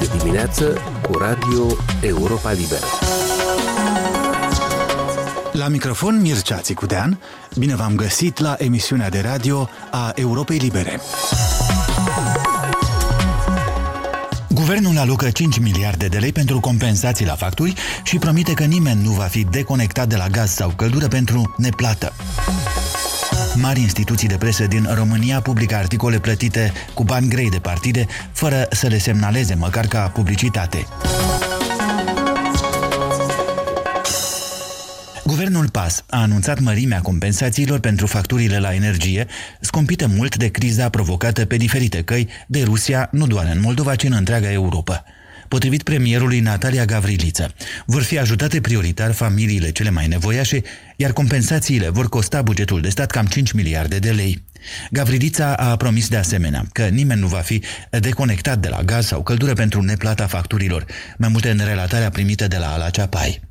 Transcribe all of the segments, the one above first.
de dimineață cu Radio Europa Liberă. La microfon Mircea Țicudean, bine v-am găsit la emisiunea de radio a Europei Libere. Guvernul alocă 5 miliarde de lei pentru compensații la facturi și promite că nimeni nu va fi deconectat de la gaz sau căldură pentru neplată. Mari instituții de presă din România publică articole plătite cu bani grei de partide, fără să le semnaleze măcar ca publicitate. Guvernul PAS a anunțat mărimea compensațiilor pentru facturile la energie, scumpite mult de criza provocată pe diferite căi de Rusia, nu doar în Moldova, ci în întreaga Europa. Potrivit premierului Natalia Gavriliță, vor fi ajutate prioritar familiile cele mai nevoiașe, iar compensațiile vor costa bugetul de stat cam 5 miliarde de lei. Gavrilița a promis de asemenea că nimeni nu va fi deconectat de la gaz sau căldură pentru neplata facturilor, mai multe în relatarea primită de la Alacea Pai.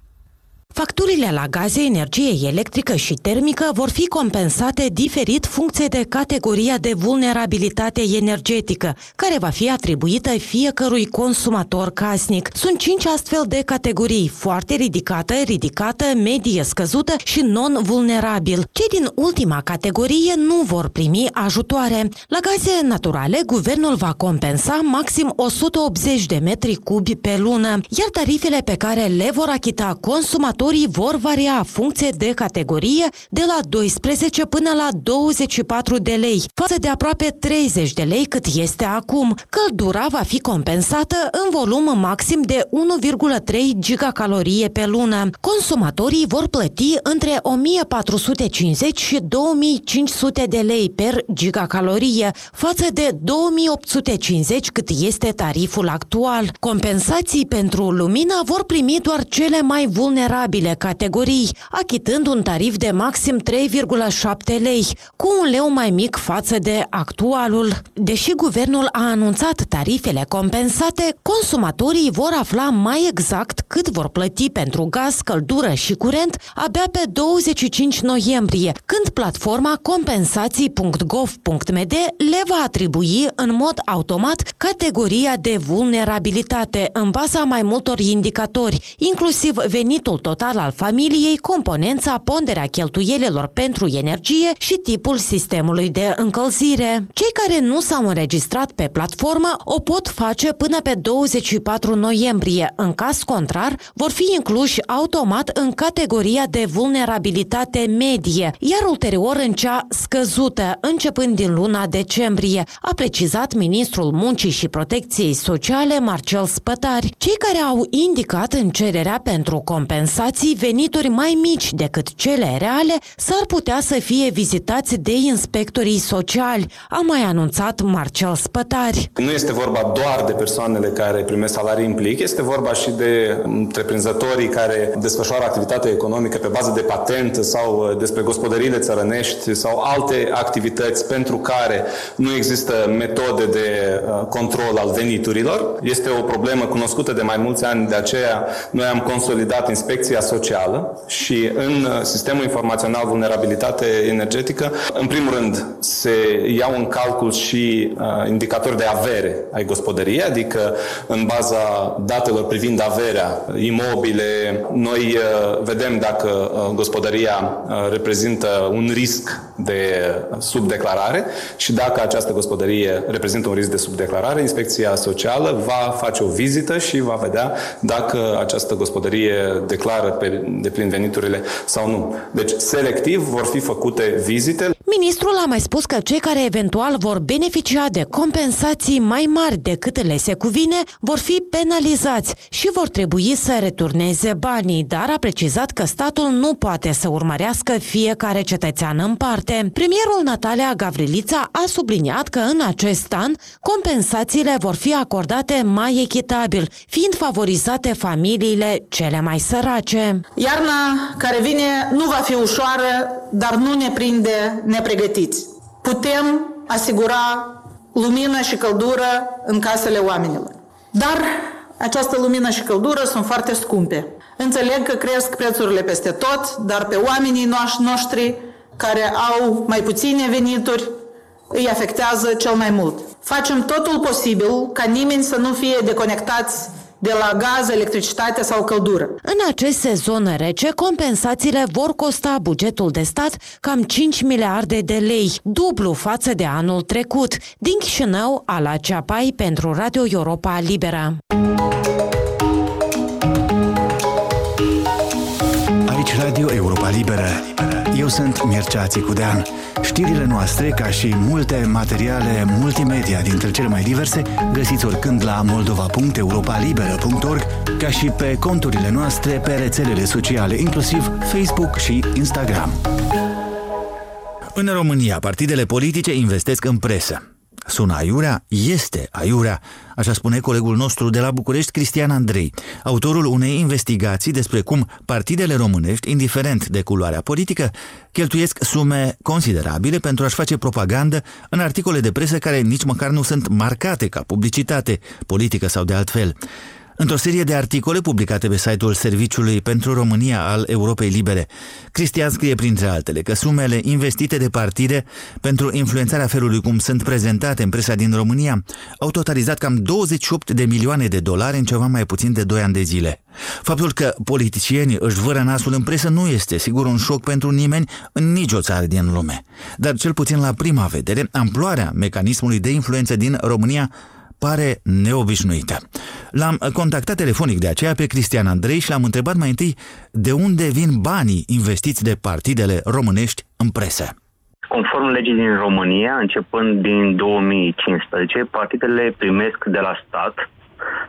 Facturile la gaze, energie electrică și termică vor fi compensate diferit funcție de categoria de vulnerabilitate energetică, care va fi atribuită fiecărui consumator casnic. Sunt cinci astfel de categorii, foarte ridicată, ridicată, medie scăzută și non-vulnerabil. Cei din ultima categorie nu vor primi ajutoare. La gaze naturale, guvernul va compensa maxim 180 de metri cubi pe lună, iar tarifele pe care le vor achita consumatorii consumatorii vor varia funcție de categorie de la 12 până la 24 de lei, față de aproape 30 de lei cât este acum. Căldura va fi compensată în volum maxim de 1,3 gigacalorie pe lună. Consumatorii vor plăti între 1450 și 2500 de lei per gigacalorie, față de 2850 cât este tariful actual. Compensații pentru lumină vor primi doar cele mai vulnerabile vulnerabile categorii, achitând un tarif de maxim 3,7 lei, cu un leu mai mic față de actualul. Deși guvernul a anunțat tarifele compensate, consumatorii vor afla mai exact cât vor plăti pentru gaz, căldură și curent abia pe 25 noiembrie, când platforma compensații.gov.md le va atribui în mod automat categoria de vulnerabilitate în baza mai multor indicatori, inclusiv venitul total total al familiei, componența, ponderea cheltuielilor pentru energie și tipul sistemului de încălzire. Cei care nu s-au înregistrat pe platformă o pot face până pe 24 noiembrie. În caz contrar, vor fi incluși automat în categoria de vulnerabilitate medie, iar ulterior în cea scăzută, începând din luna decembrie, a precizat ministrul Muncii și Protecției Sociale Marcel Spătari. Cei care au indicat în cererea pentru compensație angajații venituri mai mici decât cele reale s-ar putea să fie vizitați de inspectorii sociali, a mai anunțat Marcel Spătari. Nu este vorba doar de persoanele care primesc salarii în plic, este vorba și de întreprinzătorii care desfășoară activitate economică pe bază de patent sau uh, despre gospodăriile țărănești sau alte activități pentru care nu există metode de uh, control al veniturilor. Este o problemă cunoscută de mai mulți ani, de aceea noi am consolidat inspecția protecția socială și în uh, sistemul informațional vulnerabilitate energetică, în primul rând, se iau în calcul și uh, indicatori de avere ai gospodăriei, adică în baza datelor privind averea, imobile, noi uh, vedem dacă uh, gospodăria uh, reprezintă un risc de subdeclarare și dacă această gospodărie reprezintă un risc de subdeclarare, inspecția socială va face o vizită și va vedea dacă această gospodărie declară pe deplin veniturile sau nu. Deci, selectiv vor fi făcute vizite. Ministrul a mai spus că cei care eventual vor beneficia de compensații mai mari decât le se cuvine vor fi penalizați și vor trebui să returneze banii, dar a precizat că statul nu poate să urmărească fiecare cetățean în parte. Premierul Natalia Gavrilița a subliniat că în acest an compensațiile vor fi acordate mai echitabil, fiind favorizate familiile cele mai sărace zice Iarna care vine nu va fi ușoară, dar nu ne prinde nepregătiți. Putem asigura lumină și căldură în casele oamenilor. Dar această lumină și căldură sunt foarte scumpe. Înțeleg că cresc prețurile peste tot, dar pe oamenii noștri care au mai puține venituri îi afectează cel mai mult. facem totul posibil ca nimeni să nu fie deconectați de la gaz, electricitate sau căldură. În acest sezon rece, compensațiile vor costa bugetul de stat cam 5 miliarde de lei, dublu față de anul trecut. Din Chișinău, Ala Ceapai pentru Radio Europa Liberă. Sunt Mircea Țicudean. Știrile noastre, ca și multe materiale multimedia dintre cele mai diverse, găsiți oricând la moldova.europalibera.org, ca și pe conturile noastre pe rețelele sociale, inclusiv Facebook și Instagram. În România, partidele politice investesc în presă. Sună aiurea? Este aiurea, așa spune colegul nostru de la București, Cristian Andrei, autorul unei investigații despre cum partidele românești, indiferent de culoarea politică, cheltuiesc sume considerabile pentru a-și face propagandă în articole de presă care nici măcar nu sunt marcate ca publicitate, politică sau de altfel. Într-o serie de articole publicate pe site-ul Serviciului pentru România al Europei Libere, Cristian scrie printre altele că sumele investite de partide pentru influențarea felului cum sunt prezentate în presa din România au totalizat cam 28 de milioane de dolari în ceva mai puțin de 2 ani de zile. Faptul că politicienii își vără nasul în presă nu este sigur un șoc pentru nimeni în nicio țară din lume. Dar cel puțin la prima vedere, amploarea mecanismului de influență din România pare neobișnuită. L-am contactat telefonic de aceea pe Cristian Andrei și l-am întrebat mai întâi de unde vin banii investiți de partidele românești în presă. Conform legii din România, începând din 2015, partidele primesc de la stat,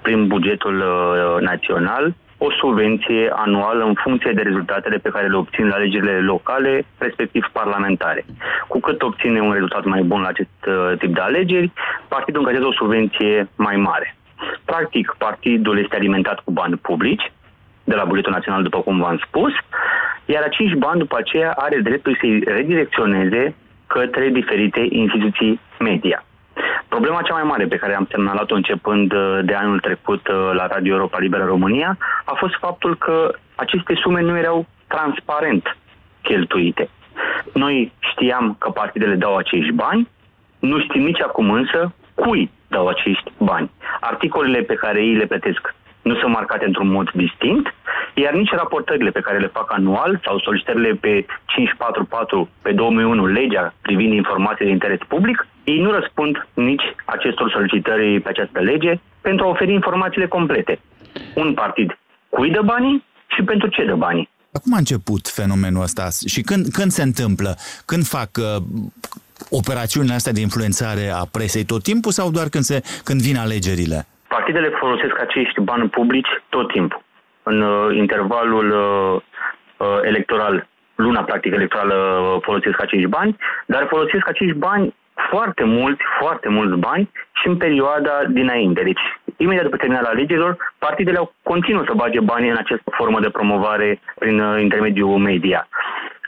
prin bugetul uh, național, o subvenție anuală în funcție de rezultatele pe care le obțin la alegerile locale, respectiv parlamentare. Cu cât obține un rezultat mai bun la acest uh, tip de alegeri, partidul încasează o subvenție mai mare. Practic, partidul este alimentat cu bani publici, de la bugetul național, după cum v-am spus, iar acești bani după aceea are dreptul să-i redirecționeze către diferite instituții media. Problema cea mai mare pe care am semnalat-o începând uh, de anul trecut uh, la Radio Europa Liberă România a fost faptul că aceste sume nu erau transparent cheltuite. Noi știam că partidele dau acești bani, nu știm nici acum însă cui dau acești bani. Articolele pe care ei le plătesc nu sunt marcate într-un mod distinct, iar nici raportările pe care le fac anual sau solicitările pe 544 pe 2001, legea privind informații de interes public, ei nu răspund nici acestor solicitări pe această lege pentru a oferi informațiile complete. Un partid cui dă banii și pentru ce dă banii. Cum a început fenomenul ăsta și când, când se întâmplă? Când fac uh, operațiunile astea de influențare a presei tot timpul sau doar când, se, când vin alegerile? Partidele folosesc acești bani publici tot timpul. În uh, intervalul uh, uh, electoral, luna practic electorală, uh, folosesc acești bani, dar folosesc acești bani foarte mulți, foarte mulți bani și în perioada dinainte. Deci, imediat după terminarea alegerilor, partidele au continuă să bage bani în această formă de promovare prin uh, intermediul media.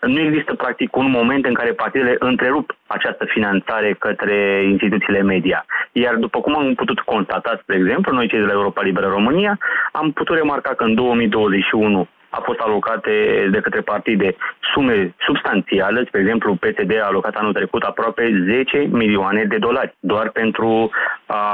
Nu există, practic, un moment în care partidele întrerup această finanțare către instituțiile media. Iar după cum am putut constata, spre exemplu, noi cei de la Europa Liberă România, am putut remarca că în 2021 a fost alocate de către partide sume substanțiale. Spre exemplu, PSD a alocat anul trecut aproape 10 milioane de dolari doar pentru a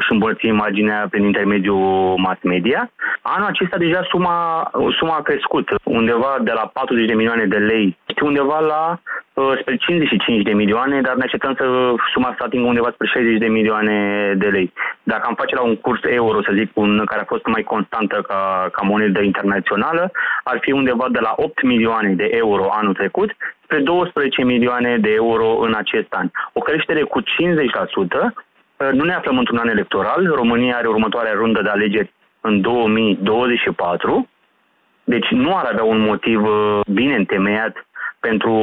și îmbunătăți imaginea prin intermediul mass media. Anul acesta deja suma, suma a crescut undeva de la 40 de milioane de lei undeva la uh, spre 55 de milioane, dar ne așteptăm să suma să atingă undeva spre 60 de milioane de lei. Dacă am face la un curs euro, să zic, un, care a fost mai constantă ca, ca monedă internațională, ar fi undeva de la 8 milioane de euro anul trecut spre 12 milioane de euro în acest an. O creștere cu 50%. Uh, nu ne aflăm într-un an electoral. România are următoarea rundă de alegeri în 2024. Deci nu ar avea un motiv uh, bine întemeiat pentru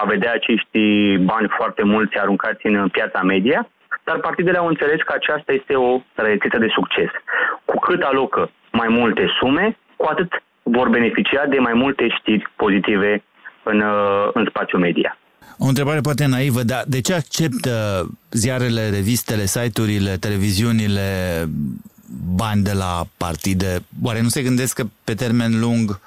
a vedea acești bani foarte mulți aruncați în piața media, dar partidele au înțeles că aceasta este o rețetă de succes. Cu cât alocă mai multe sume, cu atât vor beneficia de mai multe știri pozitive în, în spațiul media. O întrebare poate naivă, dar de ce acceptă ziarele, revistele, site-urile, televiziunile bani de la partide? Oare nu se gândesc că pe termen lung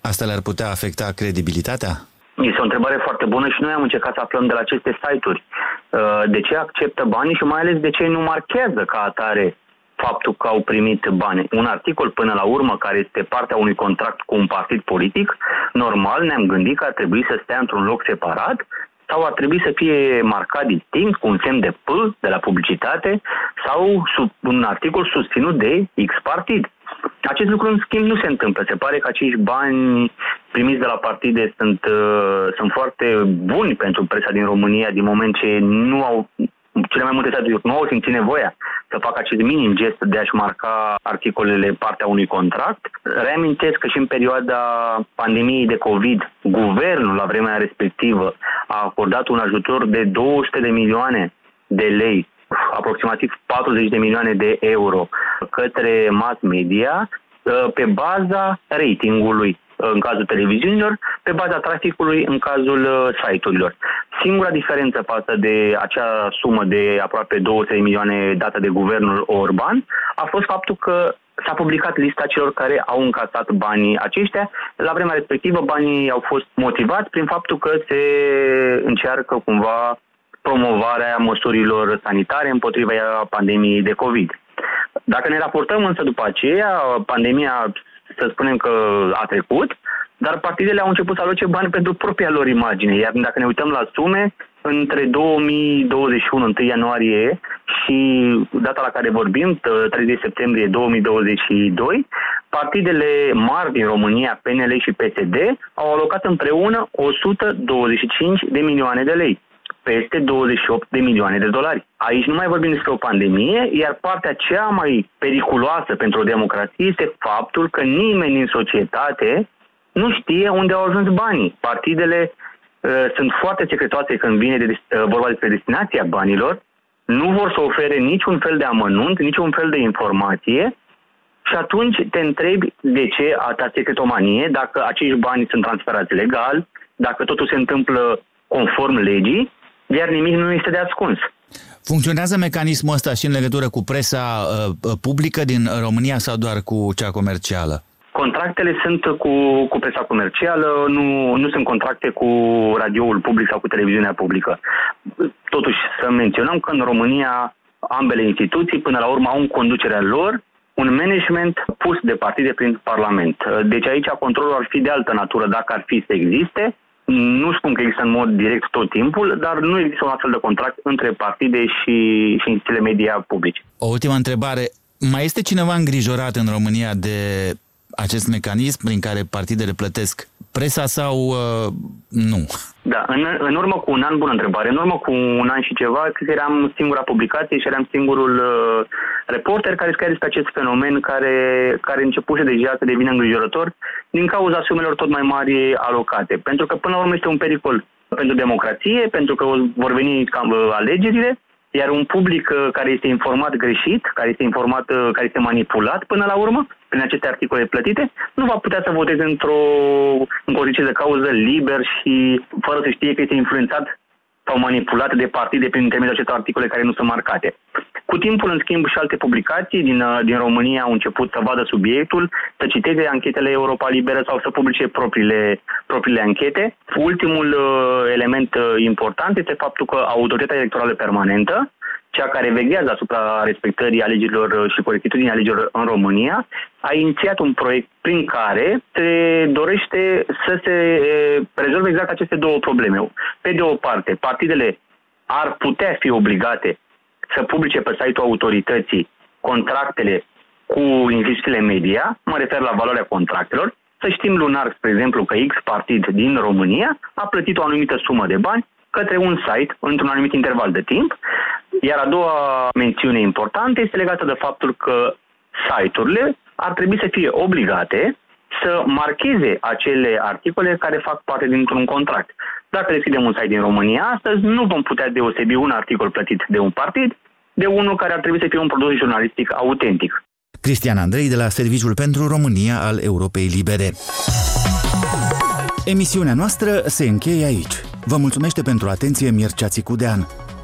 asta le-ar putea afecta credibilitatea? Este o întrebare foarte bună și noi am încercat să aflăm de la aceste site-uri uh, de ce acceptă banii și mai ales de ce nu marchează ca atare faptul că au primit bani. Un articol până la urmă care este partea unui contract cu un partid politic, normal ne-am gândit că ar trebui să stea într-un loc separat sau ar trebui să fie marcat distinct cu un semn de P de la publicitate sau sub un articol susținut de X partid. Acest lucru, în schimb, nu se întâmplă. Se pare că acești bani primiți de la partide sunt, uh, sunt foarte buni pentru presa din România, din moment ce nu au cele mai multe state nu au simțit nevoia să facă acest minim gest de a-și marca articolele partea unui contract. Reamintesc că și în perioada pandemiei de COVID, guvernul la vremea respectivă a acordat un ajutor de 200 de milioane de lei aproximativ 40 de milioane de euro către mass media uh, pe baza ratingului în cazul televiziunilor, pe baza traficului în cazul uh, site-urilor. Singura diferență față de acea sumă de aproape 200 de milioane dată de guvernul Orban a fost faptul că s-a publicat lista celor care au încasat banii aceștia. La vremea respectivă, banii au fost motivați prin faptul că se încearcă cumva promovarea măsurilor sanitare împotriva pandemiei de COVID. Dacă ne raportăm însă după aceea, pandemia să spunem că a trecut, dar partidele au început să aloce bani pentru propria lor imagine. Iar dacă ne uităm la sume, între 2021, 1 ianuarie și data la care vorbim, 30 septembrie 2022, partidele mari din România, PNL și PSD, au alocat împreună 125 de milioane de lei peste 28 de milioane de dolari. Aici nu mai vorbim despre o pandemie, iar partea cea mai periculoasă pentru o democrație este faptul că nimeni în societate nu știe unde au ajuns banii. Partidele uh, sunt foarte secretoase când vine de, uh, vorba despre destinația banilor, nu vor să ofere niciun fel de amănunt, niciun fel de informație și atunci te întrebi de ce atâta secretomanie, dacă acești bani sunt transferați legal, dacă totul se întâmplă conform legii iar nimic nu este de ascuns. Funcționează mecanismul ăsta și în legătură cu presa uh, uh, publică din România sau doar cu cea comercială? Contractele sunt cu, cu presa comercială, nu, nu sunt contracte cu radioul public sau cu televiziunea publică. Totuși, să menționăm că în România ambele instituții, până la urmă, au în conducerea lor un management pus de partide prin Parlament. Deci aici controlul ar fi de altă natură dacă ar fi să existe, nu spun că există în mod direct tot timpul, dar nu există un astfel de contract între partide și, și instituțiile media publice. O ultimă întrebare. Mai este cineva îngrijorat în România de acest mecanism prin care partidele plătesc presa sau uh, nu? Da, în, în urmă cu un an, bună întrebare, în urmă cu un an și ceva, cred că eram singura publicație și eram singurul uh, reporter care scrie despre acest fenomen care, care începuse deja să devină îngrijorător din cauza sumelor tot mai mari alocate. Pentru că până la urmă este un pericol pentru democrație, pentru că vor veni cam, uh, alegerile iar un public uh, care este informat greșit, care este informat, uh, care este manipulat până la urmă, prin aceste articole plătite, nu va putea să voteze într-o în condiție de cauză liber și fără să știe că este influențat sau manipulat de partide prin intermediul acestor articole care nu sunt marcate. Cu timpul, în schimb, și alte publicații din, uh, din România au început să vadă subiectul, să citeze anchetele Europa Liberă sau să publice propriile, propriile anchete. Ultimul uh, element uh, important este faptul că autoritatea electorală permanentă, cea care veghează asupra respectării alegerilor uh, și corectitudinii alegerilor în România, a inițiat un proiect prin care se dorește să se uh, rezolve exact aceste două probleme. Pe de o parte, partidele ar putea fi obligate să publice pe site-ul autorității contractele cu instituțiile media, mă refer la valoarea contractelor, să știm lunar, spre exemplu, că X partid din România a plătit o anumită sumă de bani către un site într-un anumit interval de timp, iar a doua mențiune importantă este legată de faptul că site-urile ar trebui să fie obligate să marcheze acele articole care fac parte dintr-un contract. Dacă deschidem un site din România astăzi, nu vom putea deosebi un articol plătit de un partid de unul care ar trebui să fie un produs jurnalistic autentic. Cristian Andrei de la Serviciul pentru România al Europei Libere. Emisiunea noastră se încheie aici. Vă mulțumește pentru atenție Mircea Țicudean.